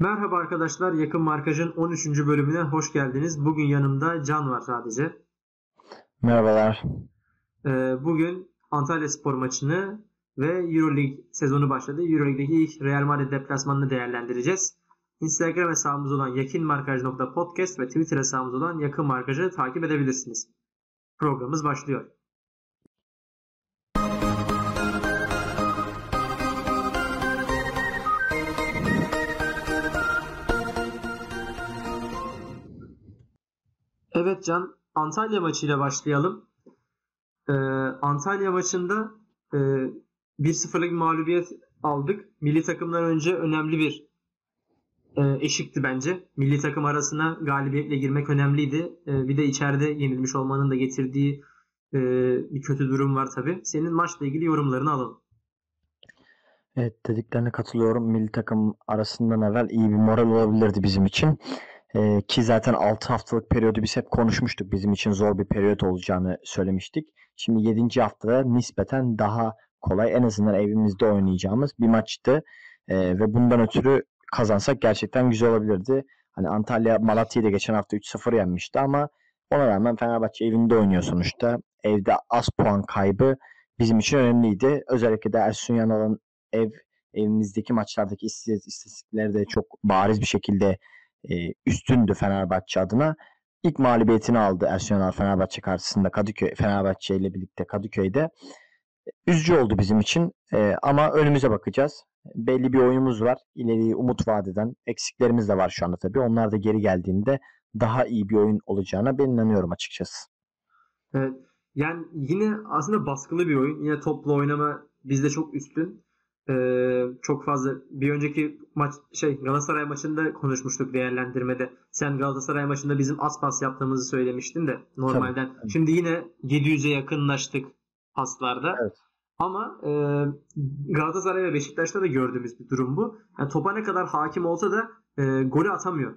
Merhaba arkadaşlar, Yakın Markaj'ın 13. bölümüne hoş geldiniz. Bugün yanımda Can var sadece. Merhabalar. Ee, bugün Antalya Spor maçını ve Euroleague sezonu başladı. Euroleague'deki ilk Real Madrid deplasmanını değerlendireceğiz. Instagram hesabımız olan yakinmarkaj.podcast ve Twitter hesabımız olan Yakın Markaj'ı takip edebilirsiniz. Programımız başlıyor. Evet Can, Antalya maçıyla başlayalım. Ee, Antalya maçında e, 1-0'lık mağlubiyet aldık. Milli takımdan önce önemli bir e, eşikti bence. Milli takım arasına galibiyetle girmek önemliydi. E, bir de içeride yenilmiş olmanın da getirdiği e, bir kötü durum var tabi. Senin maçla ilgili yorumlarını alalım. Evet dediklerine katılıyorum. Milli takım arasından evvel iyi bir moral olabilirdi bizim için. Ee, ki zaten 6 haftalık periyodu biz hep konuşmuştuk. Bizim için zor bir periyot olacağını söylemiştik. Şimdi 7. haftada nispeten daha kolay en azından evimizde oynayacağımız bir maçtı. Ee, ve bundan ötürü kazansak gerçekten güzel olabilirdi. Hani Antalya Malatya'yı da geçen hafta 3-0 yenmişti ama ona rağmen Fenerbahçe evinde oynuyor sonuçta. Evde az puan kaybı bizim için önemliydi. Özellikle de Ersun Yanal'ın ev evimizdeki maçlardaki istatistikleri de çok bariz bir şekilde e, üstündü Fenerbahçe adına. İlk mağlubiyetini aldı Ersun Fenerbahçe karşısında Kadıköy Fenerbahçe ile birlikte Kadıköy'de. Üzücü oldu bizim için e, ama önümüze bakacağız. Belli bir oyunumuz var. İleriyi umut vadeden eksiklerimiz de var şu anda tabii. Onlar da geri geldiğinde daha iyi bir oyun olacağına ben inanıyorum açıkçası. Evet. Yani yine aslında baskılı bir oyun. Yine toplu oynama bizde çok üstün. Ee, çok fazla bir önceki maç şey Galatasaray maçında konuşmuştuk değerlendirmede. Sen Galatasaray maçında bizim az pas yaptığımızı söylemiştin de normalden. Tabii. Şimdi yine 700'e yakınlaştık paslarda. Evet. Ama e, Galatasaray ve Beşiktaş'ta da gördüğümüz bir durum bu. Yani topa ne kadar hakim olsa da e, golü atamıyor.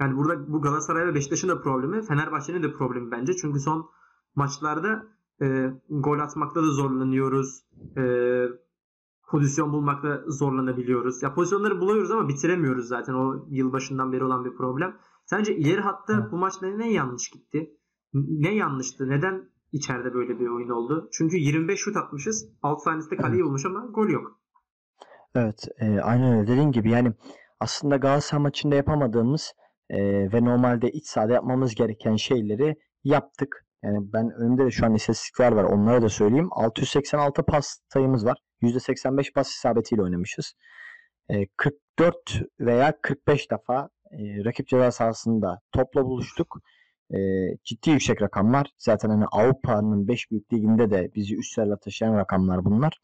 Yani burada bu Galatasaray ve Beşiktaş'ın da problemi, Fenerbahçe'nin de problemi bence. Çünkü son maçlarda e, gol atmakta da zorlanıyoruz. E, pozisyon bulmakta zorlanabiliyoruz. Ya pozisyonları buluyoruz ama bitiremiyoruz zaten. O yılbaşından beri olan bir problem. Sence ileri hatta bu maçta ne yanlış gitti? Ne yanlıştı? Neden içeride böyle bir oyun oldu? Çünkü 25 şut atmışız. 6 tanesinde kaleyi bulmuş ama gol yok. Evet. E, aynen öyle. Dediğin gibi yani aslında Galatasaray maçında yapamadığımız e, ve normalde iç sahada yapmamız gereken şeyleri yaptık. Yani ben önümde de şu an istatistikler var. Onlara da söyleyeyim. 686 pas sayımız var. %85 pas isabetiyle oynamışız. E, 44 veya 45 defa e, rakip ceza sahasında topla buluştuk. E, ciddi yüksek rakamlar. Zaten hani Avrupa'nın 5 büyük liginde de bizi üst sırada taşıyan rakamlar bunlar.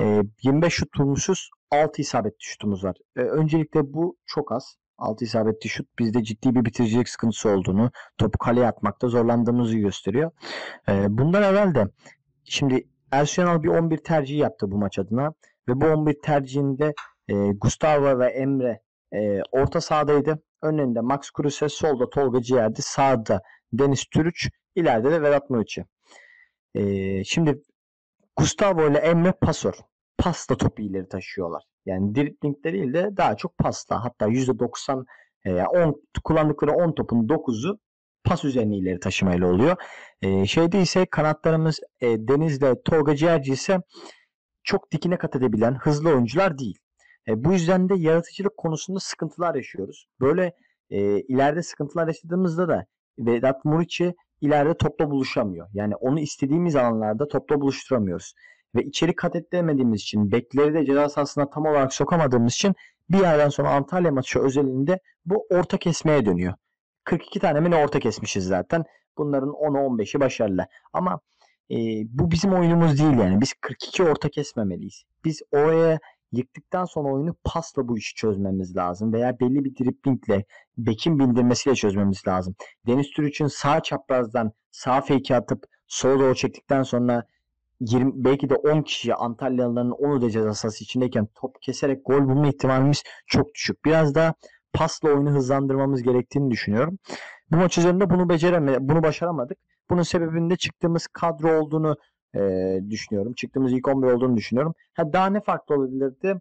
E, 25 şut bulmuşuz. 6 isabetli şutumuz var. E, öncelikle bu çok az. 6 isabetli şut bizde ciddi bir bitiricilik sıkıntısı olduğunu, topu kaleye atmakta zorlandığımızı gösteriyor. E, bundan evvel de şimdi Ersun Yanal bir 11 tercih yaptı bu maç adına ve bu 11 tercihinde e, Gustavo ve Emre e, orta sahadaydı. Önünde Max Kruse, solda Tolga Ciğerdi, sağda Deniz Türüç, ileride de Vedat Muriç'i. E, şimdi Gustavo ile Emre pasör. Pasta topu ileri taşıyorlar. Yani driblingde değil de daha çok pasta. Hatta %90 e, 10 kullandıkları 10 topun 9'u pas üzerine ileri taşımayla oluyor. E, şeyde ise kanatlarımız e, Deniz'le Tolga Ciğerci ise çok dikine kat edebilen hızlı oyuncular değil. E, bu yüzden de yaratıcılık konusunda sıkıntılar yaşıyoruz. Böyle e, ileride sıkıntılar yaşadığımızda da Vedat Muriç'i ileride topla buluşamıyor. Yani onu istediğimiz alanlarda topla buluşturamıyoruz. Ve içeri kat edemediğimiz için, bekleri de ceza sahasına tam olarak sokamadığımız için bir yerden sonra Antalya maçı özelinde bu orta kesmeye dönüyor. 42 tane mi ne orta kesmişiz zaten. Bunların 10'u 15'i başarılı. Ama e, bu bizim oyunumuz değil yani. Biz 42 orta kesmemeliyiz. Biz oraya yıktıktan sonra oyunu pasla bu işi çözmemiz lazım. Veya belli bir driplingle, bekin bindirmesiyle çözmemiz lazım. Deniz Türüç'ün sağ çaprazdan sağ fake atıp sola doğru çektikten sonra 20, belki de 10 kişi Antalyalıların 10'u da ceza içindeyken top keserek gol bulma ihtimalimiz çok düşük. Biraz daha pasla oyunu hızlandırmamız gerektiğini düşünüyorum. Bu maç üzerinde bunu becereme, bunu başaramadık. Bunun sebebinde çıktığımız kadro olduğunu e, düşünüyorum. Çıktığımız ilk 11 olduğunu düşünüyorum. Ha, daha ne farklı olabilirdi?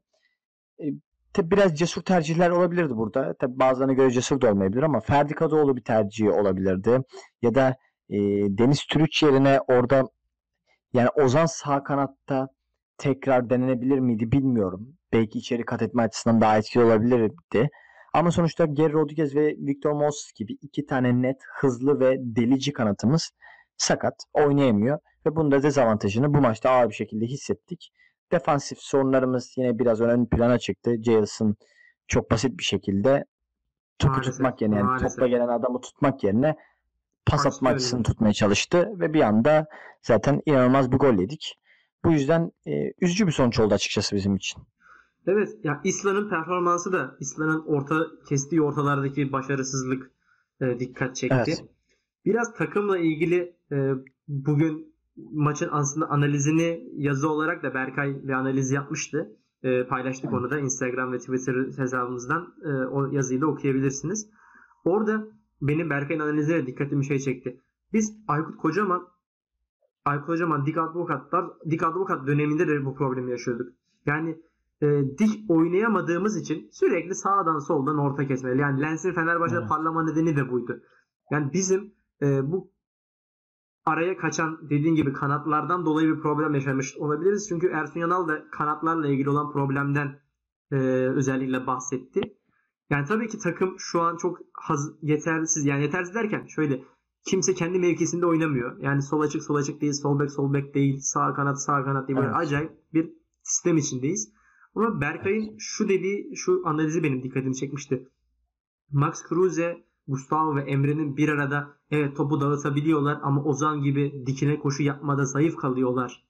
E, tabi biraz cesur tercihler olabilirdi burada. Tabi bazılarına göre cesur da olmayabilir ama Ferdi Kadıoğlu bir tercih olabilirdi. Ya da e, Deniz Türüç yerine orada yani Ozan sağ kanatta tekrar denenebilir miydi bilmiyorum. Belki içeri kat etme açısından daha etkili olabilirdi. Ama sonuçta Geri Rodriguez ve Victor Moses gibi iki tane net, hızlı ve delici kanatımız sakat, oynayamıyor. Ve bunun da dezavantajını bu maçta ağır bir şekilde hissettik. Defansif sorunlarımız yine biraz ön plana çıktı. Jails'ın çok basit bir şekilde topu maalesef, tutmak yerine yani topla gelen adamı tutmak yerine pas atma açısını tutmaya çalıştı ve bir anda zaten inanılmaz bir gol yedik. Bu yüzden e, üzücü bir sonuç oldu açıkçası bizim için. Evet ya İslan'ın performansı da İslan'ın orta kestiği ortalardaki başarısızlık e, dikkat çekti. Evet. Biraz takımla ilgili e, bugün maçın aslında analizini yazı olarak da Berkay bir analiz yapmıştı. E, paylaştık onu da Instagram ve Twitter hesabımızdan e, o yazıyı da okuyabilirsiniz. Orada benim Berkay'ın analizleri dikkatimi şey çekti. Biz Aykut Kocaman Aykut Kocaman Dik Advokatlar Dik Advokat döneminde de bu problemi yaşıyorduk. Yani e, dik oynayamadığımız için sürekli sağdan soldan orta kesmeli. Yani Lens'in Fenerbahçe'de evet. parlama nedeni de buydu. Yani bizim e, bu araya kaçan dediğin gibi kanatlardan dolayı bir problem yaşamış olabiliriz. Çünkü Ersun Yanal da kanatlarla ilgili olan problemden e, özellikle bahsetti. Yani tabii ki takım şu an çok haz, yetersiz. Yani yetersiz derken şöyle kimse kendi mevkisinde oynamıyor. Yani sol açık sol açık değil, sol bek sol bek değil, sağ kanat sağ kanat değil. Böyle evet. acayip bir sistem içindeyiz. Ama Berkay'ın şu dediği, şu analizi benim dikkatimi çekmişti. Max Kruse, Gustavo ve Emre'nin bir arada evet topu dağıtabiliyorlar ama Ozan gibi dikine koşu yapmada zayıf kalıyorlar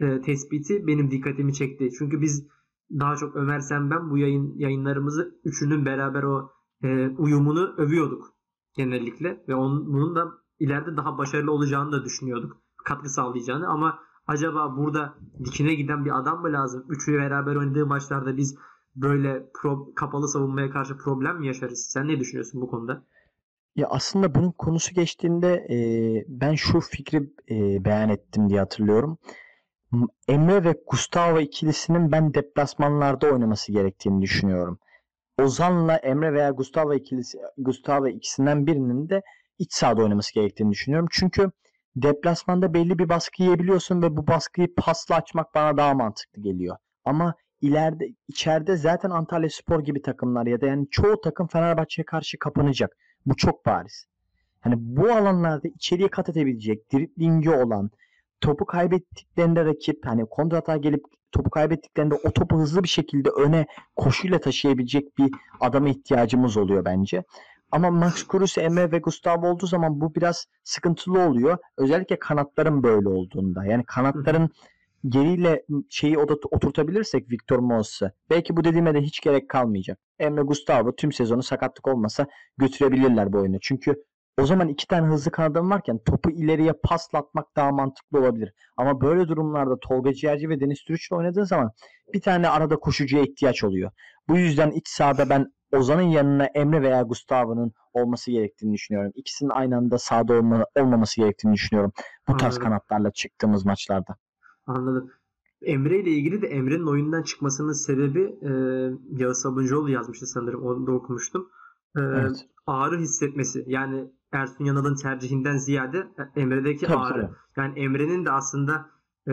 e, tespiti benim dikkatimi çekti. Çünkü biz daha çok Ömer sen ben bu yayın yayınlarımızı üçünün beraber o e, uyumunu övüyorduk genellikle ve onun, bunun da ileride daha başarılı olacağını da düşünüyorduk. Katkı sağlayacağını ama acaba burada dikine giden bir adam mı lazım? Üçü beraber oynadığı maçlarda biz böyle pro, kapalı savunmaya karşı problem mi yaşarız? Sen ne düşünüyorsun bu konuda? Ya aslında bunun konusu geçtiğinde e, ben şu fikri e, beyan ettim diye hatırlıyorum. Emre ve Gustavo ikilisinin ben deplasmanlarda oynaması gerektiğini düşünüyorum. Ozan'la Emre veya Gustavo ikilisi Gustavo ikisinden birinin de iç sahada oynaması gerektiğini düşünüyorum. Çünkü deplasmanda belli bir baskı yiyebiliyorsun ve bu baskıyı pasla açmak bana daha mantıklı geliyor. Ama ileride içeride zaten Antalya Spor gibi takımlar ya da yani çoğu takım Fenerbahçe'ye karşı kapanacak. Bu çok bariz. Hani bu alanlarda içeriye kat edebilecek, driblingi olan, topu kaybettiklerinde rakip hani kontrata gelip topu kaybettiklerinde o topu hızlı bir şekilde öne koşuyla taşıyabilecek bir adama ihtiyacımız oluyor bence. Ama Max Kruse, Emre ve Gustavo olduğu zaman bu biraz sıkıntılı oluyor. Özellikle kanatların böyle olduğunda. Yani kanatların geriyle şeyi oturtabilirsek Victor Moses'ı belki bu dediğime de hiç gerek kalmayacak. Emre Gustavo tüm sezonu sakatlık olmasa götürebilirler bu oyunu. Çünkü o zaman iki tane hızlı kanadım varken topu ileriye paslatmak daha mantıklı olabilir. Ama böyle durumlarda Tolga Ciğerci ve Deniz Türüç'le oynadığın zaman bir tane arada koşucuya ihtiyaç oluyor. Bu yüzden iç sahada ben Ozan'ın yanına Emre veya Gustavo'nun olması gerektiğini düşünüyorum. İkisinin aynı anda sahada olma, olmaması gerektiğini düşünüyorum. Bu tarz Anladım. kanatlarla çıktığımız maçlarda. Anladım. Emre ile ilgili de Emre'nin oyundan çıkmasının sebebi e, Yağız Sabuncuoğlu yazmıştı sanırım. Onu da okumuştum. E, evet. Ağrı hissetmesi. Yani Ersun Yanal'ın tercihinden ziyade e, Emre'deki tabii, ağrı. Tabii. Yani Emre'nin de aslında e,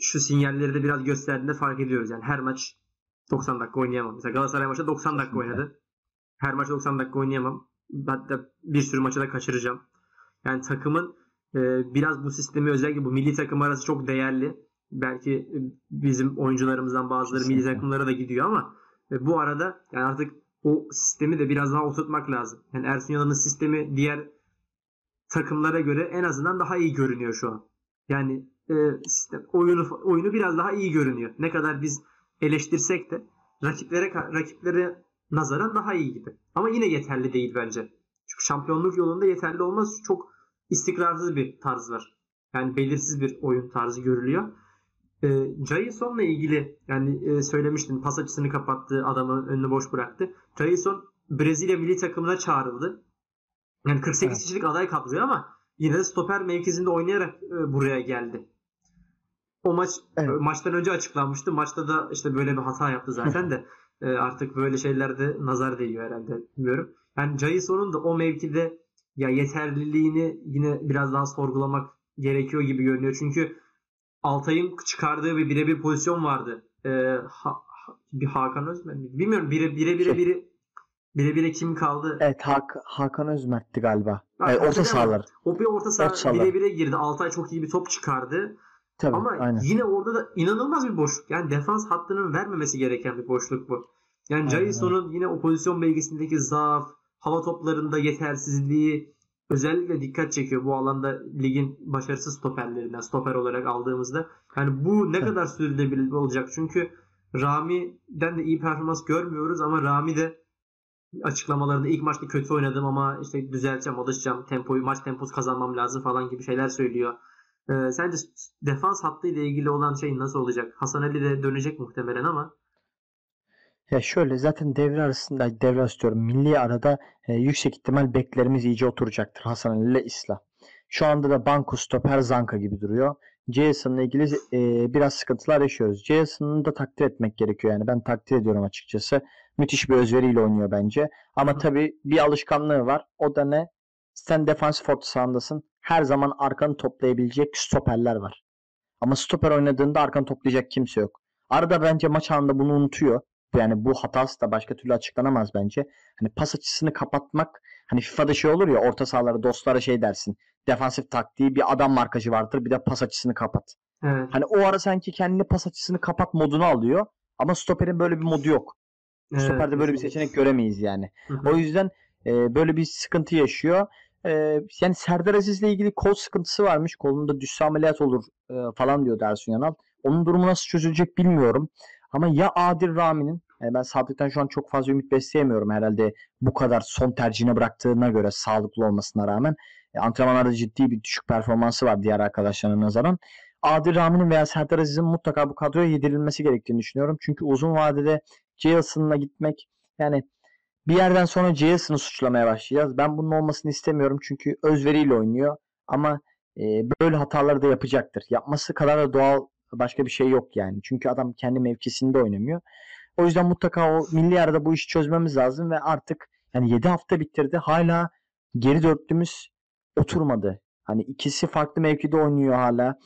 şu sinyalleri de biraz gösterdiğinde fark ediyoruz. Yani her maç 90 dakika oynayamam. Mesela Galatasaray maçta 90 dakika oynadı. Her maç 90 dakika oynayamam. Hatta bir sürü maçı da kaçıracağım. Yani takımın e, biraz bu sistemi özellikle bu milli takım arası çok değerli. Belki e, bizim oyuncularımızdan bazıları milli takımlara da gidiyor ama e, bu arada yani artık o sistemi de biraz daha oturtmak lazım. Yani Ersun Yanal'ın sistemi diğer takımlara göre en azından daha iyi görünüyor şu an. Yani e, sistem oyunu oyunu biraz daha iyi görünüyor. Ne kadar biz eleştirsek de rakiplere rakiplere nazaran daha iyi gibi. Ama yine yeterli değil bence. Çünkü şampiyonluk yolunda yeterli olmaz. Çok istikrarsız bir tarz var. Yani belirsiz bir oyun tarzı görülüyor. E, Jason'la ilgili yani e, söylemiştim pas açısını kapattı adamın önünü boş bıraktı. Jason Brezilya milli takımına çağrıldı. Yani 48 evet. kişilik aday kaplıyor ama yine de stoper mevkisinde oynayarak e, buraya geldi. O maç evet. maçtan önce açıklanmıştı. Maçta da işte böyle bir hata yaptı zaten de. e, artık böyle şeylerde nazar değiyor herhalde. Bilmiyorum. Yani Jason'un da o mevkide ya yeterliliğini yine biraz daha sorgulamak gerekiyor gibi görünüyor. Çünkü Altay'ın çıkardığı bir birebir pozisyon vardı. Ee, ha, ha, bir Hakan Özmen mi? Bilmiyorum. Bire bire bire biri bire bire kim kaldı? Evet Hak Hakan Özmert'ti galiba. Ha, evet, orta sahalar. O bir orta saha bire bire girdi. Altay çok iyi bir top çıkardı. Tabii, Ama aynen. yine orada da inanılmaz bir boşluk. Yani defans hattının vermemesi gereken bir boşluk bu. Yani Jason'un yine o pozisyon belgesindeki zaaf, hava toplarında yetersizliği özellikle dikkat çekiyor bu alanda ligin başarısız stoperlerinden stoper olarak aldığımızda. Yani bu ne evet. kadar sürdürülebilir olacak? Çünkü Rami'den de iyi performans görmüyoruz ama Rami de açıklamalarında ilk maçta kötü oynadım ama işte düzelteceğim, alışacağım, tempoyu, maç temposu kazanmam lazım falan gibi şeyler söylüyor. Ee, sence defans hattı ile ilgili olan şey nasıl olacak? Hasan Ali de dönecek muhtemelen ama ya şöyle zaten devre arasında devre istiyorum. Milli arada e, yüksek ihtimal beklerimiz iyice oturacaktır Hasan Ali ile İsla. Şu anda da Banko stoper Zanka gibi duruyor. Jason'la ilgili e, biraz sıkıntılar yaşıyoruz. Jason'ı da takdir etmek gerekiyor yani. Ben takdir ediyorum açıkçası. Müthiş bir özveriyle oynuyor bence. Ama tabii bir alışkanlığı var. O da ne? Sen defansif orta sahandasın. Her zaman arkanı toplayabilecek stoperler var. Ama stoper oynadığında arkanı toplayacak kimse yok. Arada bence maç anında bunu unutuyor. Yani bu hatası da başka türlü açıklanamaz bence. Hani pas açısını kapatmak hani FIFA'da şey olur ya orta sahalara dostlara şey dersin. Defansif taktiği bir adam markajı vardır bir de pas açısını kapat. Evet. Hani o ara sanki kendini pas açısını kapat modunu alıyor. Ama stoperin böyle bir modu yok. Evet, Stoperde böyle bir seçenek göremeyiz yani. Hı hı. O yüzden e, böyle bir sıkıntı yaşıyor. E, yani Serdar Aziz'le ilgili kol sıkıntısı varmış. Kolunda düşse ameliyat olur e, falan diyor Dersun Yanal. Onun durumu nasıl çözülecek bilmiyorum. Ama ya Adil Rami'nin yani ben Sadık'tan şu an çok fazla ümit besleyemiyorum herhalde bu kadar son tercihine bıraktığına göre sağlıklı olmasına rağmen. E, antrenmanlarda ciddi bir düşük performansı var diğer arkadaşlarına nazaran. Adil Rami'nin veya Serdar Aziz'in mutlaka bu kadroya yedirilmesi gerektiğini düşünüyorum. Çünkü uzun vadede Jason'la gitmek yani bir yerden sonra Jason'ı suçlamaya başlayacağız. Ben bunun olmasını istemiyorum çünkü özveriyle oynuyor ama e, böyle hataları da yapacaktır. Yapması kadar da doğal başka bir şey yok yani. Çünkü adam kendi mevkisinde oynamıyor. O yüzden mutlaka o milli arada bu işi çözmemiz lazım ve artık yani 7 hafta bitirdi. Hala geri dörtlümüz oturmadı. Hani ikisi farklı mevkide oynuyor hala.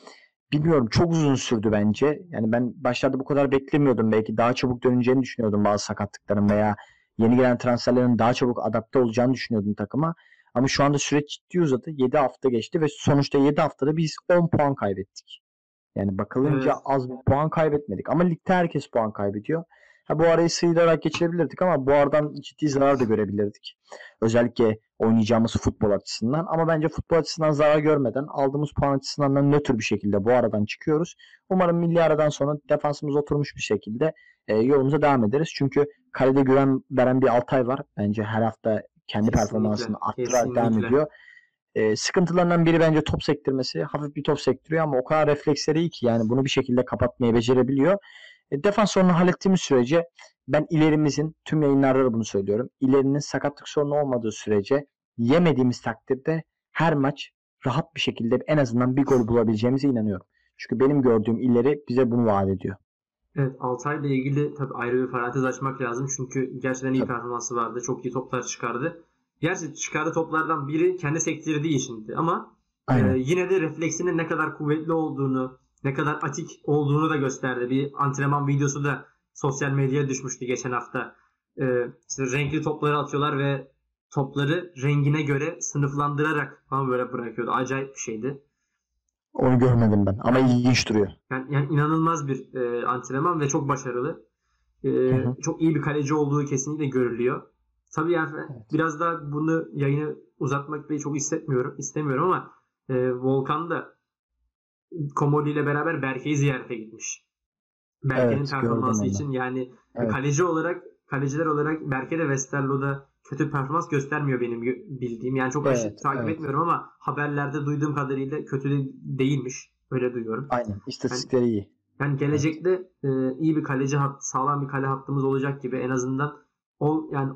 Bilmiyorum çok uzun sürdü bence. Yani ben başlarda bu kadar beklemiyordum. Belki daha çabuk döneceğini düşünüyordum bazı sakatlıkların veya yeni gelen transferlerin daha çabuk adapte olacağını düşünüyordum takıma. Ama şu anda süreç ciddi uzadı. 7 hafta geçti ve sonuçta 7 haftada biz 10 puan kaybettik. Yani bakılınca evet. az bir puan kaybetmedik. Ama ligde herkes puan kaybediyor. Ha, bu arayı sıyırarak geçirebilirdik ama bu aradan ciddi zarar da görebilirdik. Özellikle oynayacağımız futbol açısından. Ama bence futbol açısından zarar görmeden aldığımız puan açısından da nötr bir şekilde bu aradan çıkıyoruz. Umarım milli aradan sonra defansımız oturmuş bir şekilde e, yolumuza devam ederiz. Çünkü kalede güven veren bir Altay var. Bence her hafta kendi kesinlikle, performansını arttırarak devam ediyor. E, sıkıntılarından biri bence top sektirmesi. Hafif bir top sektiriyor ama o kadar refleksleri iyi ki yani bunu bir şekilde kapatmayı becerebiliyor. E, defans sorunu hallettiğimiz sürece ben ilerimizin tüm yayınlarda da bunu söylüyorum. İlerinin sakatlık sorunu olmadığı sürece yemediğimiz takdirde her maç rahat bir şekilde en azından bir gol bulabileceğimize inanıyorum. Çünkü benim gördüğüm ileri bize bunu vaat ediyor. Evet Altay'la ilgili tabii ayrı bir parantez açmak lazım. Çünkü gerçekten iyi tabii. performansı vardı. Çok iyi toplar çıkardı. Gerçi çıkardığı toplardan biri kendi sektirdiği içindi ama e, yine de refleksinin ne kadar kuvvetli olduğunu, ne kadar atik olduğunu da gösterdi. Bir antrenman videosu da sosyal medyaya düşmüştü geçen hafta. Ee, işte renkli topları atıyorlar ve topları rengine göre sınıflandırarak falan böyle bırakıyordu. Acayip bir şeydi. Onu görmedim ben ama ilginç duruyor. Yani, yani inanılmaz bir e, antrenman ve çok başarılı. E, çok iyi bir kaleci olduğu kesinlikle görülüyor. Tabii yani evet. biraz da bunu yayını uzatmak çok hissetmiyorum, istemiyorum ama e, Volkan da Komodi ile beraber Berke'yi ziyarete gitmiş. Berke'nin evet, performansı için yani evet. kaleci olarak kaleciler olarak Berke de Westerlo'da kötü performans göstermiyor benim bildiğim. Yani çok evet, takip evet. etmiyorum ama haberlerde duyduğum kadarıyla kötü de değilmiş. Öyle duyuyorum. Aynen. İstatistikleri yani, iyi. Yani gelecekte evet. e, iyi bir kaleci hat, sağlam bir kale hattımız olacak gibi en azından o yani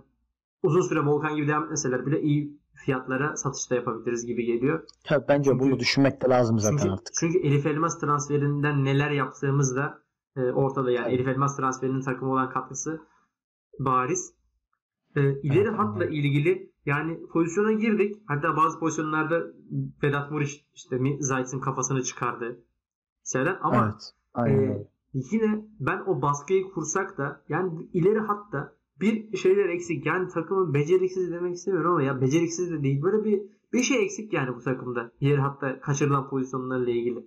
uzun süre Volkan gibi devam etmeseler bile iyi fiyatlara satışta yapabiliriz gibi geliyor. Tabii bence çünkü, bunu düşünmek de lazım zaten çünkü, artık. Çünkü Elif Elmas transferinden neler yaptığımız da e, ortada yani. Evet. Elif Elmas transferinin takıma olan katkısı bariz. Ee, ileri hatla ilgili yani pozisyona girdik. Hatta bazı pozisyonlarda Vedat Muriç işte Zayt'in kafasını çıkardı. Seren ama evet, aynen. e, yine ben o baskıyı kursak da yani ileri hatta bir şeyler eksik. Yani takımın beceriksiz demek istemiyorum ama ya beceriksiz de değil. Böyle bir bir şey eksik yani bu takımda. Diğer hatta kaçırılan pozisyonlarla ilgili.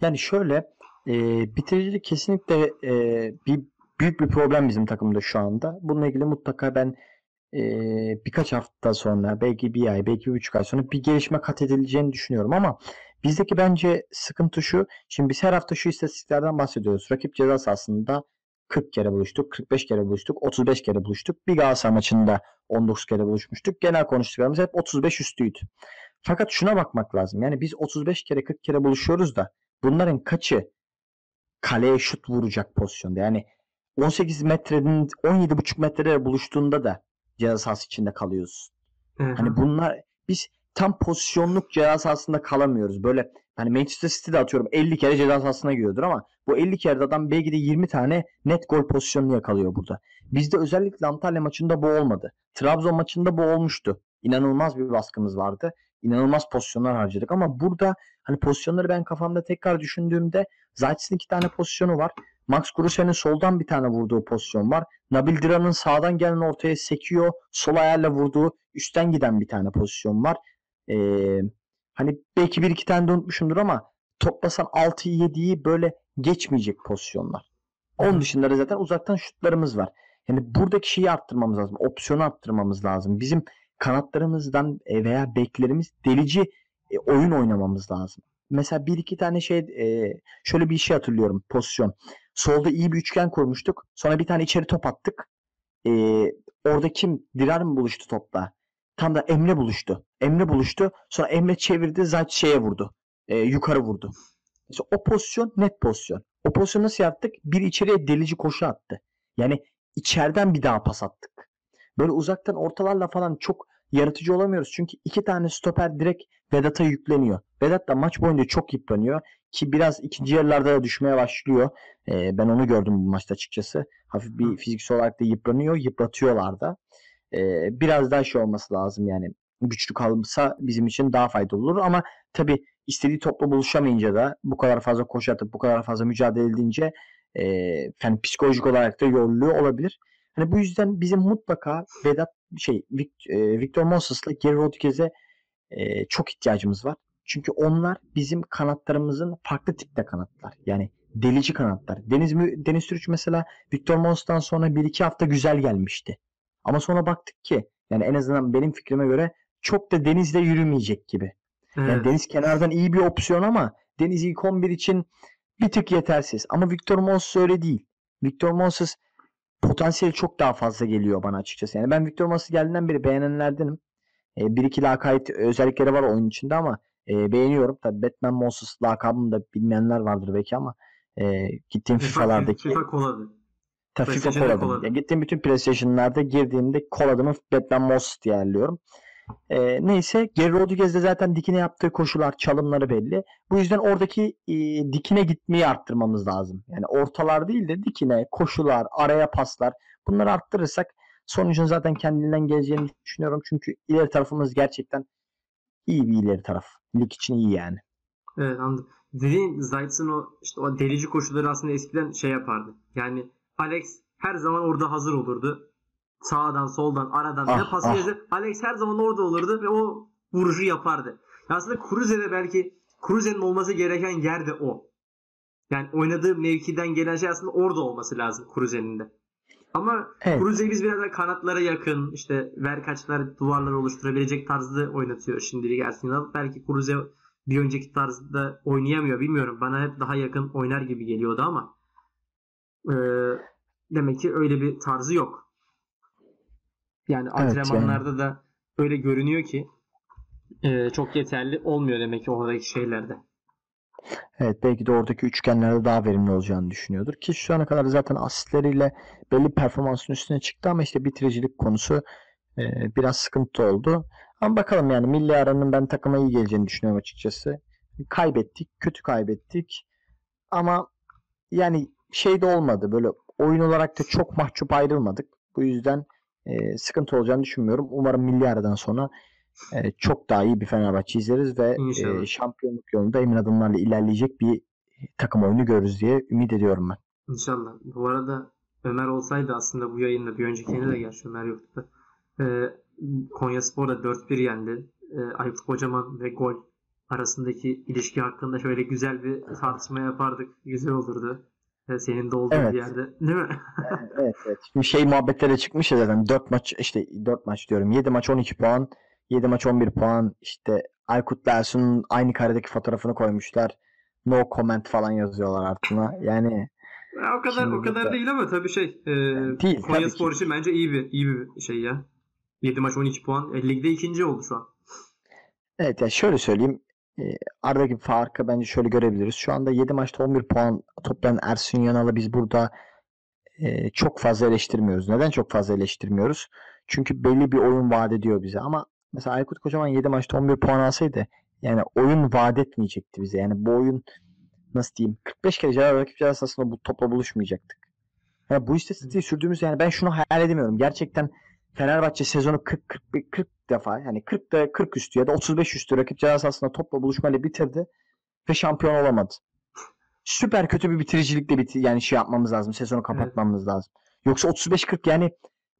Yani şöyle e, bitiricilik kesinlikle e, bir büyük bir problem bizim takımda şu anda. Bununla ilgili mutlaka ben e, birkaç hafta sonra belki bir ay belki bir buçuk ay sonra bir gelişme kat edileceğini düşünüyorum ama bizdeki bence sıkıntı şu. Şimdi biz her hafta şu istatistiklerden bahsediyoruz. Rakip ceza sahasında 40 kere buluştuk, 45 kere buluştuk, 35 kere buluştuk. Bir Galatasaray maçında 19 kere buluşmuştuk. Genel konuştuklarımız hep 35 üstüydü. Fakat şuna bakmak lazım. Yani biz 35 kere 40 kere buluşuyoruz da bunların kaçı kaleye şut vuracak pozisyonda? Yani 18 metrenin 17,5 metrede buluştuğunda da ceza sahası içinde kalıyoruz. Hı-hı. Hani bunlar biz tam pozisyonluk ceza sahasında kalamıyoruz. Böyle hani Manchester City'de atıyorum 50 kere ceza sahasına giriyordur ama bu 50 kere adam belki de 20 tane net gol pozisyonunu yakalıyor burada. Bizde özellikle Antalya maçında bu olmadı. Trabzon maçında bu olmuştu. İnanılmaz bir baskımız vardı. İnanılmaz pozisyonlar harcadık ama burada hani pozisyonları ben kafamda tekrar düşündüğümde Zayt'sin iki tane pozisyonu var. Max Kruse'nin soldan bir tane vurduğu pozisyon var. Nabil Diran'ın sağdan gelen ortaya sekiyor. Sol ayarla vurduğu üstten giden bir tane pozisyon var. Ee, hani belki bir iki tane de unutmuşumdur ama toplasan 6'yı 7'yi böyle geçmeyecek pozisyonlar. Onun dışında da zaten uzaktan şutlarımız var. Yani buradaki şeyi arttırmamız lazım. Opsiyonu arttırmamız lazım. Bizim kanatlarımızdan e, veya beklerimiz delici e, oyun oynamamız lazım. Mesela bir iki tane şey e, şöyle bir şey hatırlıyorum pozisyon. Solda iyi bir üçgen kurmuştuk. Sonra bir tane içeri top attık. Orada kim? Dirar mı buluştu topla? Tam da Emre buluştu. Emre buluştu. Sonra Emre çevirdi. Zaten şeye vurdu. Yukarı vurdu. İşte o pozisyon net pozisyon. O pozisyonu nasıl yaptık? Bir içeriye delici koşu attı. Yani içeriden bir daha pas attık. Böyle uzaktan ortalarla falan çok yaratıcı olamıyoruz. Çünkü iki tane stoper direkt Vedat'a yükleniyor. Vedat da maç boyunca çok yıpranıyor. Ki biraz ikinci yarılarda da düşmeye başlıyor. Ee, ben onu gördüm bu maçta açıkçası. Hafif bir fiziksel olarak da yıpranıyor. Yıpratıyorlar da. Ee, biraz daha şey olması lazım yani. Güçlü kalırsa bizim için daha faydalı olur. Ama tabii istediği topla buluşamayınca da bu kadar fazla koşu atıp bu kadar fazla mücadele edince e, yani psikolojik olarak da yoruluyor olabilir. Hani bu yüzden bizim mutlaka Vedat şey Victor Moses'la Gary Rodriguez'e e, çok ihtiyacımız var. Çünkü onlar bizim kanatlarımızın farklı tipte kanatlar. Yani delici kanatlar. Deniz Deniz Türüç mesela Victor Moses'tan sonra bir iki hafta güzel gelmişti. Ama sonra baktık ki yani en azından benim fikrime göre çok da denizde yürümeyecek gibi. Evet. Yani Deniz kenardan iyi bir opsiyon ama Deniz ilk 11 için bir tık yetersiz. Ama Victor Moses öyle değil. Victor Moses potansiyeli çok daha fazla geliyor bana açıkçası. Yani ben Victor Moses geldiğinden beri beğenenlerdenim. E, bir iki lakayt özellikleri var oyun içinde ama e, beğeniyorum. Tabi Batman Moses lakabını da bilmeyenler vardır belki ama e, gittiğim FIFA, FIFA'lardaki FIFA koladı. Tabii FIFA koladı. Yani gittiğim bütün PlayStation'larda girdiğimde kol adımı Batman Moses diye ayarlıyorum. E, neyse Gary Rodriguez'de zaten dikine yaptığı koşular, çalımları belli. Bu yüzden oradaki e, dikine gitmeyi arttırmamız lazım. Yani ortalar değil de dikine, koşular, araya paslar bunları arttırırsak sonucun zaten kendinden geleceğini düşünüyorum. Çünkü ileri tarafımız gerçekten iyi bir ileri taraf. Lig için iyi yani. Evet anladım. Dediğin Zayt'sın o işte o delici koşuları aslında eskiden şey yapardı. Yani Alex her zaman orada hazır olurdu sağdan soldan aradan ah, ne pası ah. Alex her zaman orada olurdu ve o vuruşu yapardı. Aslında Cruze'de belki Cruze'nin olması gereken yer de o. Yani oynadığı mevkiden gelen şey aslında orada olması lazım Cruze'nin de. Ama evet. Cruze'yi biz biraz da kanatlara yakın işte verkaçlar duvarlar oluşturabilecek tarzda oynatıyor şimdilik Ersun Yanal. Belki Cruze bir önceki tarzda oynayamıyor bilmiyorum. Bana hep daha yakın oynar gibi geliyordu ama e, demek ki öyle bir tarzı yok. Yani evet, antrenmanlarda yani. da öyle görünüyor ki e, çok yeterli olmuyor demek ki oradaki şeylerde. Evet belki de oradaki üçgenlerde daha verimli olacağını düşünüyordur. Ki şu ana kadar zaten asistleriyle belli performansın üstüne çıktı ama işte bitiricilik konusu e, biraz sıkıntı oldu. Ama bakalım yani milli aranın ben takıma iyi geleceğini düşünüyorum açıkçası. Kaybettik, kötü kaybettik. Ama yani şey de olmadı böyle oyun olarak da çok mahcup ayrılmadık. Bu yüzden e, sıkıntı olacağını düşünmüyorum. Umarım milli aradan sonra e, çok daha iyi bir Fenerbahçe izleriz ve e, şampiyonluk yolunda emin adımlarla ilerleyecek bir takım oyunu görürüz diye ümit ediyorum ben. İnşallah. Bu arada Ömer olsaydı aslında bu yayında bir önceki yayında da gerçi Ömer yoktu. E, Konya Spor'da 4-1 yendi. E, Aykut Kocaman ve gol arasındaki ilişki hakkında şöyle güzel bir tartışma yapardık. Güzel olurdu. E, senin de olduğun evet. bir yerde. Değil mi? evet evet. Şimdi şey muhabbetlere çıkmış ya zaten. 4 maç işte 4 maç diyorum. 7 maç 12 puan. 7 maç 11 puan. İşte Aykut Dersun'un aynı karedeki fotoğrafını koymuşlar. No comment falan yazıyorlar altına. Yani ya o kadar o kadar de... değil ama tabii şey e, değil, Konya Spor için bence iyi bir iyi bir şey ya. 7 maç 12 puan. E, ligde ikinci oldu şu an. Evet ya şöyle söyleyeyim. E, aradaki farkı bence şöyle görebiliriz. Şu anda 7 maçta 11 puan toplayan Ersun Yanal'ı biz burada e, çok fazla eleştirmiyoruz. Neden çok fazla eleştirmiyoruz? Çünkü belli bir oyun vaat ediyor bize. Ama mesela Aykut Kocaman 7 maçta 11 puan alsaydı yani oyun vaat etmeyecekti bize. Yani bu oyun nasıl diyeyim 45 kere cevap rakip cevap bu topla buluşmayacaktık. Yani bu istatistiği sürdüğümüz yani ben şunu hayal edemiyorum. Gerçekten Fenerbahçe sezonu 40 40 40 defa yani 40 da 40 üstü ya da 35 üstü rakip cihaz aslında topla buluşmayla bitirdi ve şampiyon olamadı. Süper kötü bir bitiricilikle bitir yani şey yapmamız lazım. Sezonu kapatmamız evet. lazım. Yoksa 35-40 yani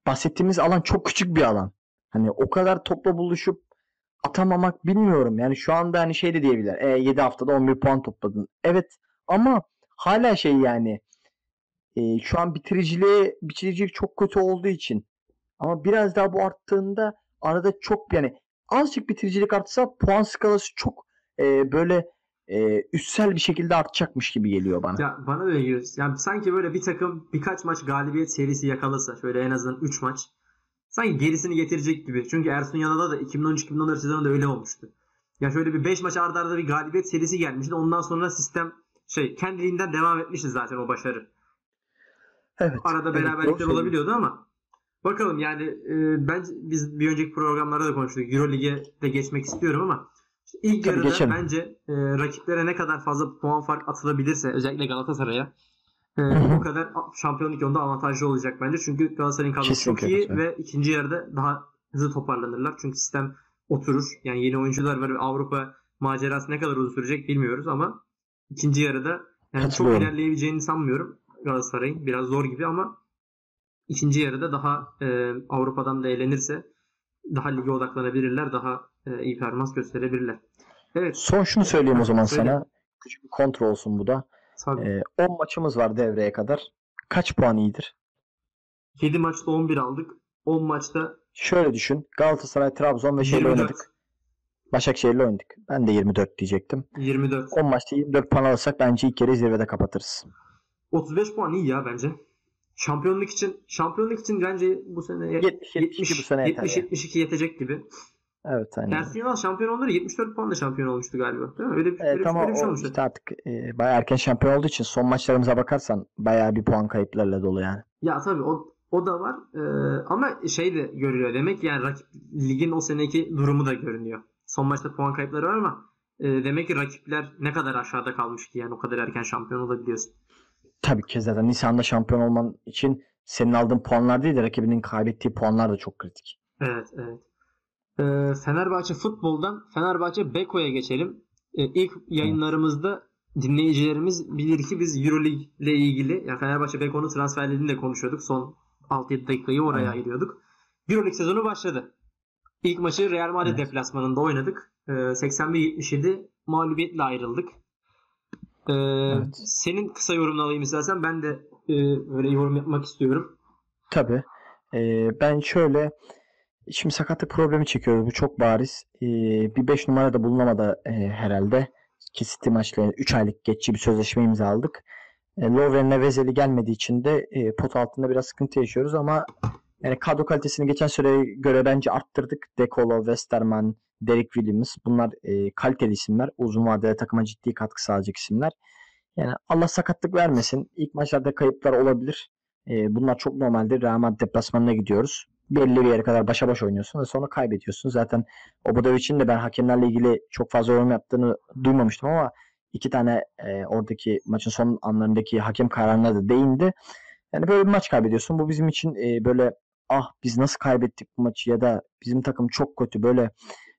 bahsettiğimiz alan çok küçük bir alan. Hani o kadar topla buluşup atamamak bilmiyorum. Yani şu anda hani şey de diyebilir. E, 7 haftada 11 puan topladın. Evet ama hala şey yani e, şu an bitiriciliği bitiricilik çok kötü olduğu için ama biraz daha bu arttığında arada çok yani azıcık bitiricilik artsa puan skalası çok e, böyle e, üstsel bir şekilde artacakmış gibi geliyor bana. Ya bana öyle geliyor. Yani sanki böyle bir takım birkaç maç galibiyet serisi yakalasa şöyle en azından 3 maç sanki gerisini getirecek gibi. Çünkü Ersun Yanal'a da 2013-2014 sezonunda öyle olmuştu. Ya şöyle bir 5 maç arda arda bir galibiyet serisi gelmişti. Ondan sonra sistem şey kendiliğinden devam etmişti zaten o başarı. Evet. Arada beraberlikler evet, olabiliyordu ama bakalım yani e, ben biz bir önceki programlarda da konuştuk. Euroleague'e de geçmek istiyorum ama ilk Tabii yarıda geçelim. bence e, rakiplere ne kadar fazla puan fark atılabilirse özellikle Galatasaray'a e, o kadar şampiyonluk yolunda avantajlı olacak bence. Çünkü Galatasaray'ın kadrosu çok iyi evet. ve ikinci yarıda daha hızlı toparlanırlar. Çünkü sistem oturur. Yani yeni oyuncular var ve Avrupa macerası ne kadar uzun sürecek bilmiyoruz ama ikinci yarıda yani çok ilerleyebileceğini sanmıyorum Galatasaray'ın. Biraz zor gibi ama ikinci yarıda daha e, Avrupa'dan da eğlenirse daha lige odaklanabilirler. Daha e, iyi performans gösterebilirler. Evet. Son şunu söyleyeyim o zaman Söyle. sana. Küçük bir kontrol olsun bu da. Tabii. 10 ee, maçımız var devreye kadar. Kaç puan iyidir? 7 maçta 11 aldık. 10 maçta Şöyle düşün. Galatasaray, Trabzon ve şeyle oynadık. Başakşehir'le oynadık. Ben de 24 diyecektim. 24. 10 maçta 24 puan alırsak bence ilk kere zirvede kapatırız. 35 puan iyi ya bence. Şampiyonluk için şampiyonluk için bence bu sene 70 70 bu sene 70 72 yetecek gibi. Evet aynen. Ersun Yanal şampiyon oldu 74 puanla şampiyon olmuştu galiba. Değil mi? Öyle, öyle, ama öyle bir şey olmuştu. Işte artık e, bayağı erken şampiyon olduğu için son maçlarımıza bakarsan bayağı bir puan kayıplarıyla dolu yani. Ya tabii o o da var. Ee, ama şey de görülüyor demek yani rakip ligin o seneki durumu da görünüyor. Son maçta puan kayıpları var ama e, demek ki rakipler ne kadar aşağıda kalmış ki yani o kadar erken şampiyon olabiliyorsun. Tabii ki zaten Nisan'da şampiyon olman için senin aldığın puanlar değil de rakibinin kaybettiği puanlar da çok kritik. Evet, evet. Ee, Fenerbahçe futboldan Fenerbahçe Beko'ya geçelim. Ee, ilk yayınlarımızda dinleyicilerimiz bilir ki biz Euroleague ile ilgili yani Fenerbahçe Beko'nun transferlerini de konuşuyorduk. Son 6-7 dakikayı oraya evet. ayırıyorduk. Euroleague sezonu başladı. İlk maçı Real Madrid evet. deplasmanında oynadık. Ee, 81-77 mağlubiyetle ayrıldık. Ee, evet. Senin kısa yorumunu alayım istersen. Ben de e, öyle yorum yapmak istiyorum. Tabii. Ee, ben şöyle Şimdi sakatlık problemi çekiyoruz. Bu çok bariz. Ee, bir 5 numarada bulunamadı e, herhalde. Ki City maçla 3 aylık geçici bir sözleşme imzaladık. E, Lovren'le Vezeli gelmediği için de e, pot altında biraz sıkıntı yaşıyoruz ama yani kadro kalitesini geçen süreye göre bence arttırdık. Dekolo, Westerman, Derek Williams bunlar e, kaliteli isimler. Uzun vadede takıma ciddi katkı sağlayacak isimler. Yani Allah sakatlık vermesin. İlk maçlarda kayıplar olabilir. E, bunlar çok normaldir. Real Madrid deplasmanına gidiyoruz belli bir yere kadar başa baş oynuyorsun ve sonra kaybediyorsun. Zaten Obradovic'in de ben hakemlerle ilgili çok fazla yorum yaptığını duymamıştım ama iki tane e, oradaki maçın son anlarındaki hakem kararına da değindi. Yani böyle bir maç kaybediyorsun. Bu bizim için e, böyle ah biz nasıl kaybettik bu maçı ya da bizim takım çok kötü böyle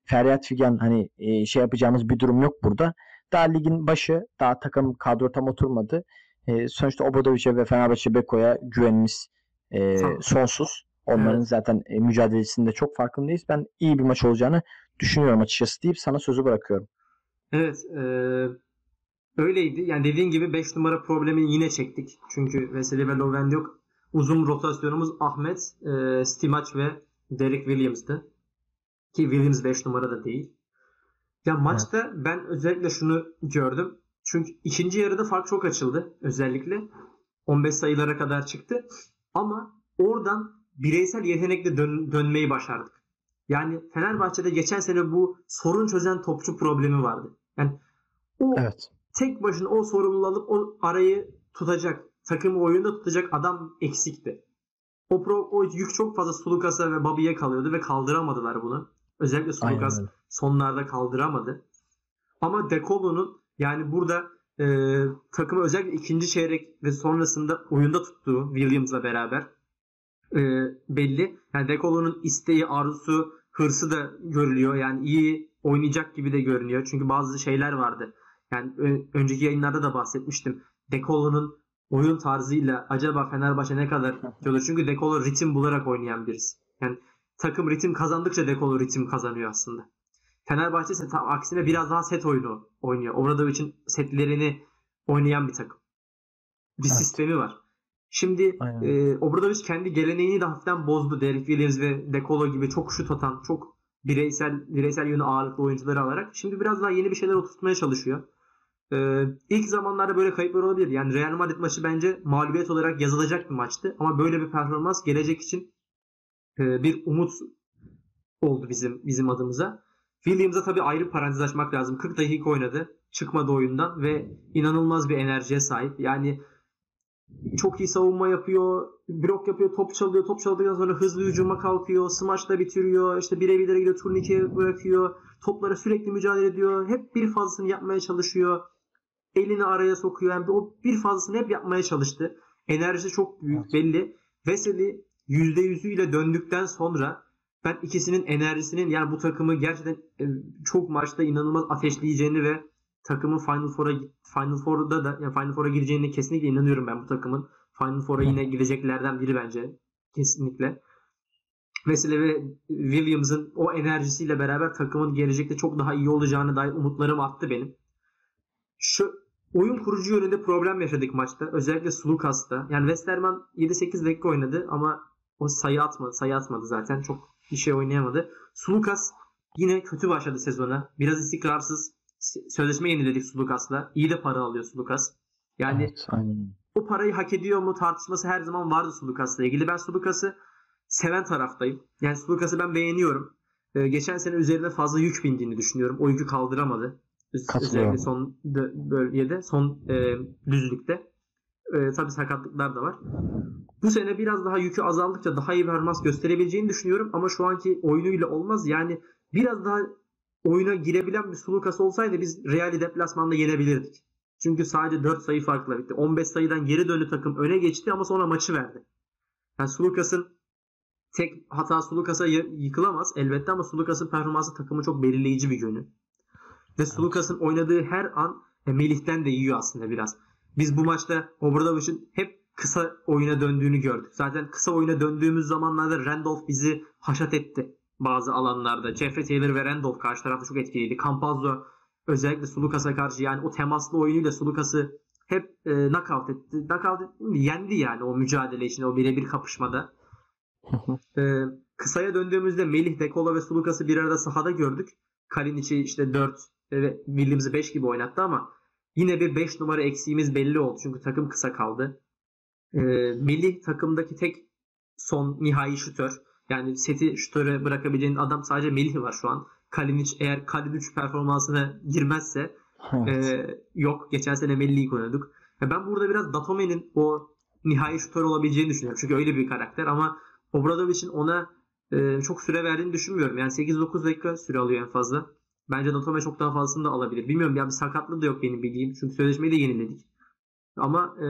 feryat figan hani e, şey yapacağımız bir durum yok burada. Daha ligin başı, daha takım kadro tam oturmadı. E, sonuçta Obradovic'e ve Fenerbahçe Beko'ya güvenimiz e, sonsuz. Onların evet. zaten e, mücadelesinde çok farkındayız. Ben iyi bir maç olacağını düşünüyorum açıkçası deyip sana sözü bırakıyorum. Evet. E, öyleydi. Yani dediğin gibi 5 numara problemini yine çektik. Çünkü Veseli ve Loven yok. Uzun rotasyonumuz Ahmet, e, Stimac ve Derek Williams'tı. Ki Williams 5 numara da değil. Ya maçta evet. ben özellikle şunu gördüm. Çünkü ikinci yarıda fark çok açıldı özellikle. 15 sayılara kadar çıktı. Ama oradan bireysel yetenekle dön- dönmeyi başardık. Yani Fenerbahçe'de geçen sene bu sorun çözen topçu problemi vardı. Yani o evet. tek başına o sorumluluğu alıp o arayı tutacak, takımı oyunda tutacak adam eksikti. O, pro, o yük çok fazla Sulukas'a ve Babi'ye kalıyordu ve kaldıramadılar bunu. Özellikle Sulukas sonlarda kaldıramadı. Ama Dekolo'nun yani burada e, takımı özellikle ikinci çeyrek ve sonrasında oyunda tuttuğu Williams'la beraber e, belli. Yani Dekolo'nun isteği, arzusu, hırsı da görülüyor. Yani iyi oynayacak gibi de görünüyor. Çünkü bazı şeyler vardı. Yani önceki yayınlarda da bahsetmiştim. Dekolo'nun oyun tarzıyla acaba Fenerbahçe ne kadar diyorlar. Çünkü Dekolo ritim bularak oynayan birisi. Yani takım ritim kazandıkça Dekolo ritim kazanıyor aslında. Fenerbahçe ise tam aksine biraz daha set oyunu oynuyor. Orada için setlerini oynayan bir takım. Bir evet. sistemi var. Şimdi e, Obradovic kendi geleneğini de hafiften bozdu. Derek Williams ve Dekolo gibi çok şut atan, çok bireysel bireysel yönü ağırlıklı oyuncuları alarak şimdi biraz daha yeni bir şeyler oturtmaya çalışıyor. Ee, ilk zamanlarda böyle kayıplar olabilir. Yani Real Madrid maçı bence mağlubiyet olarak yazılacak bir maçtı. Ama böyle bir performans gelecek için e, bir umut oldu bizim bizim adımıza. Williams'a tabii ayrı parantez açmak lazım. 40 dakika oynadı. Çıkmadı oyundan ve inanılmaz bir enerjiye sahip. Yani çok iyi savunma yapıyor, blok yapıyor, top çalıyor, top çaldıktan sonra hızlı hücuma kalkıyor, smaçla bitiriyor, işte birebirlere gidiyor, turnike bırakıyor, toplara sürekli mücadele ediyor, hep bir fazlasını yapmaya çalışıyor, elini araya sokuyor, yani o bir fazlasını hep yapmaya çalıştı. Enerjisi çok büyük, evet. belli. Veseli %100'üyle döndükten sonra ben ikisinin enerjisinin yani bu takımı gerçekten e, çok maçta inanılmaz ateşleyeceğini ve takımın Final Four'a Final Four'da da yani Final Four'a gireceğine kesinlikle inanıyorum ben bu takımın. Final Four'a yine gireceklerden biri bence. Kesinlikle. Vesile ve Williams'ın o enerjisiyle beraber takımın gelecekte çok daha iyi olacağını dair umutlarım arttı benim. Şu oyun kurucu yönünde problem yaşadık maçta. Özellikle Sulukas'ta. Yani Westerman 7-8 dakika oynadı ama o sayı atmadı. Sayı atmadı zaten. Çok bir şey oynayamadı. Sulukas yine kötü başladı sezona. Biraz istikrarsız. Sözleşme yeniledik Sulukas'la. İyi de para alıyor Sulukas. Yani evet, aynen. o parayı hak ediyor mu tartışması her zaman vardı Sulukas'la ilgili. Ben Sulukas'ı seven taraftayım. Yani Sulukas'ı ben beğeniyorum. Ee, geçen sene üzerine fazla yük bindiğini düşünüyorum. O yükü kaldıramadı. Özellikle son bölgede, son e, düzlükte. E, tabii sakatlıklar da var. Bu sene biraz daha yükü azaldıkça daha iyi performans gösterebileceğini düşünüyorum ama şu anki oyunuyla olmaz. Yani biraz daha oyuna girebilen bir Sulukas olsaydı biz Real'i deplasmanda yenebilirdik. Çünkü sadece 4 sayı farkla bitti. 15 sayıdan geri döndü takım öne geçti ama sonra maçı verdi. Yani Sulukas'ın tek hata Sulukas'a yıkılamaz elbette ama Sulukas'ın performansı takımı çok belirleyici bir yönü. Ve Sulukas'ın oynadığı her an e, Melih'ten de yiyor aslında biraz. Biz bu maçta Obradovic'in hep kısa oyuna döndüğünü gördük. Zaten kısa oyuna döndüğümüz zamanlarda Randolph bizi haşat etti bazı alanlarda. Jeffrey Taylor ve Randolph karşı tarafta çok etkiliydi. Campazzo özellikle Sulukas'a karşı yani o temaslı oyunuyla Sulukas'ı hep e, knockout etti. Knockout etti Yendi yani o mücadele içinde o birebir kapışmada. e, kısaya döndüğümüzde Melih, Dekola ve Sulukas'ı bir arada sahada gördük. Kalinic'i işte 4 ve Williams'ı 5 gibi oynattı ama yine bir 5 numara eksiğimiz belli oldu. Çünkü takım kısa kaldı. E, Melih takımdaki tek son nihai şutör. Yani seti şutöre bırakabileceğin adam sadece Melih var şu an. Kalinic eğer Kalinic performansına girmezse evet. e, yok. Geçen sene Melih'i oynadık. Ya ben burada biraz Datome'nin o nihai şutör olabileceğini düşünüyorum. Çünkü öyle bir karakter ama Obradovic'in ona e, çok süre verdiğini düşünmüyorum. Yani 8-9 dakika süre alıyor en fazla. Bence Datome çok daha fazlasını da alabilir. Bilmiyorum ya bir sakatlığı da yok benim bildiğim. Çünkü sözleşmeyi de yeniledik. Ama e,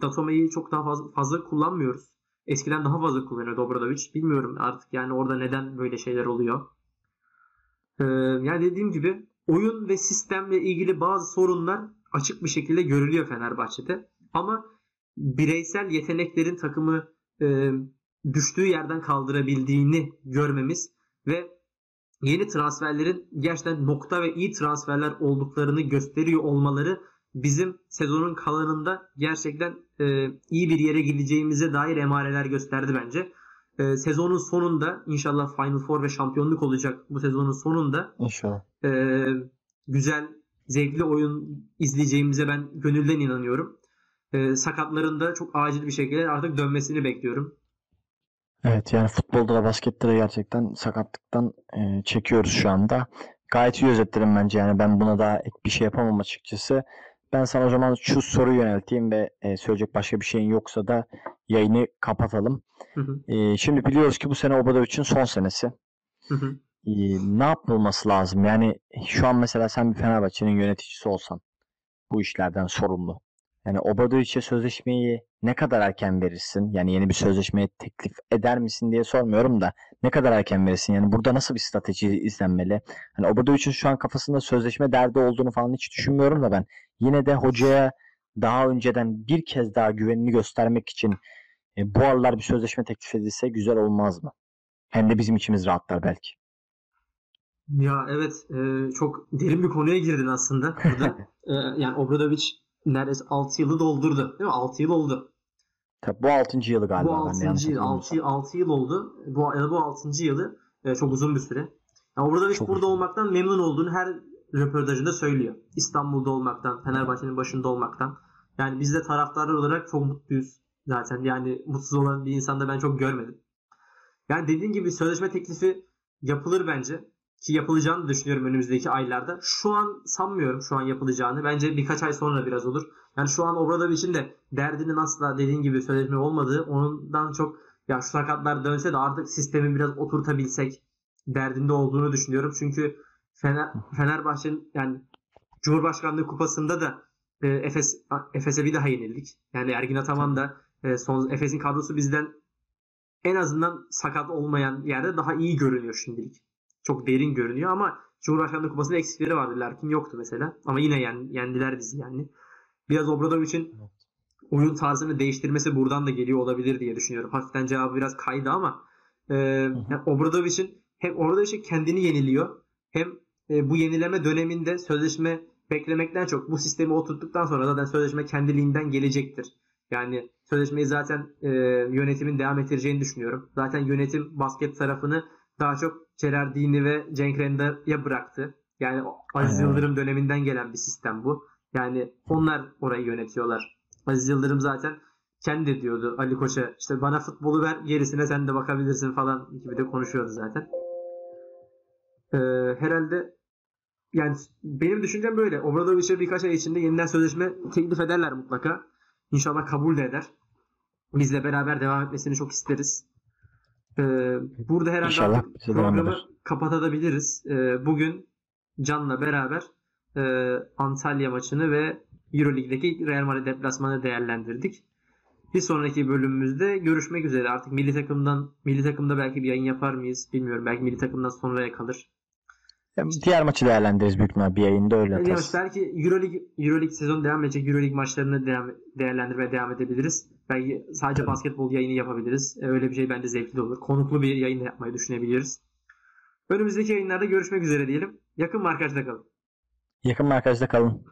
Datome'yi çok daha fazla, fazla kullanmıyoruz. Eskiden daha fazla kullanıyordu Obradovic. Bilmiyorum artık yani orada neden böyle şeyler oluyor. Ee, yani dediğim gibi oyun ve sistemle ilgili bazı sorunlar açık bir şekilde görülüyor Fenerbahçe'de. Ama bireysel yeteneklerin takımı e, düştüğü yerden kaldırabildiğini görmemiz ve yeni transferlerin gerçekten nokta ve iyi transferler olduklarını gösteriyor olmaları bizim sezonun kalanında gerçekten e, iyi bir yere gideceğimize dair emareler gösterdi bence. E, sezonun sonunda inşallah Final Four ve şampiyonluk olacak bu sezonun sonunda. İnşallah. E, güzel, zevkli oyun izleyeceğimize ben gönülden inanıyorum. E, sakatların da çok acil bir şekilde artık dönmesini bekliyorum. Evet yani futbolda da baskette de gerçekten sakatlıktan e, çekiyoruz şu anda. Gayet iyi özetlerim bence yani ben buna daha ek bir şey yapamam açıkçası. Ben sana o zaman şu soruyu yönelteyim ve e, söyleyecek başka bir şeyin yoksa da yayını kapatalım. Hı hı. E, şimdi biliyoruz ki bu sene Obadovic'in son senesi. Hı hı. E, ne yapılması lazım? Yani şu an mesela sen bir Fenerbahçe'nin yöneticisi olsan bu işlerden sorumlu. Yani Obadovic'e sözleşmeyi ne kadar erken verirsin? Yani yeni bir sözleşmeye teklif eder misin diye sormuyorum da ne kadar erken verirsin? Yani burada nasıl bir strateji izlenmeli? Hani Obadovic'in şu an kafasında sözleşme derdi olduğunu falan hiç düşünmüyorum da ben. Yine de hocaya daha önceden bir kez daha güvenini göstermek için e, bu aralar bir sözleşme teklif edilse güzel olmaz mı? Hem de bizim içimiz rahatlar belki. Ya evet e, çok derin bir konuya girdin aslında burada. e, yani Obradovic neredeyse 6 yılı doldurdu. Değil mi? 6 yıl oldu. Tabii bu 6. yılı galiba. Bu ben de 6. yanlış yıl, hatırlamıyorsam. 6, 6 yıl oldu. Bu, ya da bu 6. yılı e, çok uzun bir süre. Yani Obradovic Çok burada uzun. olmaktan memnun olduğunu her röportajında söylüyor. İstanbul'da olmaktan, Fenerbahçe'nin başında olmaktan. Yani biz de taraftarlar olarak çok mutluyuz zaten. Yani mutsuz olan bir insan da ben çok görmedim. Yani dediğin gibi sözleşme teklifi yapılır bence. Ki yapılacağını düşünüyorum önümüzdeki aylarda. Şu an sanmıyorum şu an yapılacağını. Bence birkaç ay sonra biraz olur. Yani şu an Obradovic'in de derdinin asla dediğin gibi sözleşme olmadığı ondan çok ya şu sakatlar dönse de artık sistemi biraz oturtabilsek derdinde olduğunu düşünüyorum. Çünkü Fener, Fenerbahçe'nin yani Cumhurbaşkanlığı kupasında da e, Efes Efes'e bir daha yenildik. Yani Ergin Ataman da e, son Efes'in kadrosu bizden en azından sakat olmayan yerde daha iyi görünüyor şimdilik. Çok derin görünüyor ama Cumhurbaşkanlığı kupasında eksikleri vardı. Larkin yoktu mesela. Ama yine yen, yendiler bizi yani. Biraz Obradovic'in oyun tarzını değiştirmesi buradan da geliyor olabilir diye düşünüyorum. Hafiften cevabı biraz kaydı ama e, yani Obradovic'in hem Obradovic'in kendini yeniliyor hem e, bu yenileme döneminde sözleşme beklemekten çok bu sistemi oturttuktan sonra zaten sözleşme kendiliğinden gelecektir. Yani sözleşmeyi zaten e, yönetimin devam ettireceğini düşünüyorum. Zaten yönetim basket tarafını daha çok Gerardini ve Cenk Render'ya bıraktı. Yani Aziz Aynen. Yıldırım döneminden gelen bir sistem bu. Yani onlar orayı yönetiyorlar. Aziz Yıldırım zaten kendi diyordu Ali Koç'a işte bana futbolu ver gerisine sen de bakabilirsin falan gibi de konuşuyordu zaten. Ee, herhalde yani benim düşüncem böyle. Obradovic'e birkaç ay içinde yeniden sözleşme teklif ederler mutlaka. İnşallah kabul de eder. Bizle beraber devam etmesini çok isteriz. Ee, burada herhalde İnşallah devam programı kapatabiliriz. Ee, bugün Can'la beraber e, Antalya maçını ve Euroleague'deki Real Madrid deplasmanı değerlendirdik. Bir sonraki bölümümüzde görüşmek üzere. Artık milli takımdan milli takımda belki bir yayın yapar mıyız bilmiyorum. Belki milli takımdan sonraya kalır. Yani diğer maçı değerlendiririz büyük ihtimal bir yayında öyle Yani atarız. belki Euroleague, Euroleague sezon devam edecek. Euroleague maçlarını devam, değerlendirmeye devam edebiliriz. Belki sadece basketbol yayını yapabiliriz. E, Öyle bir şey bence zevkli olur. Konuklu bir yayın da yapmayı düşünebiliriz. Önümüzdeki yayınlarda görüşmek üzere diyelim. Yakın markajda kalın. Yakın markajda kalın.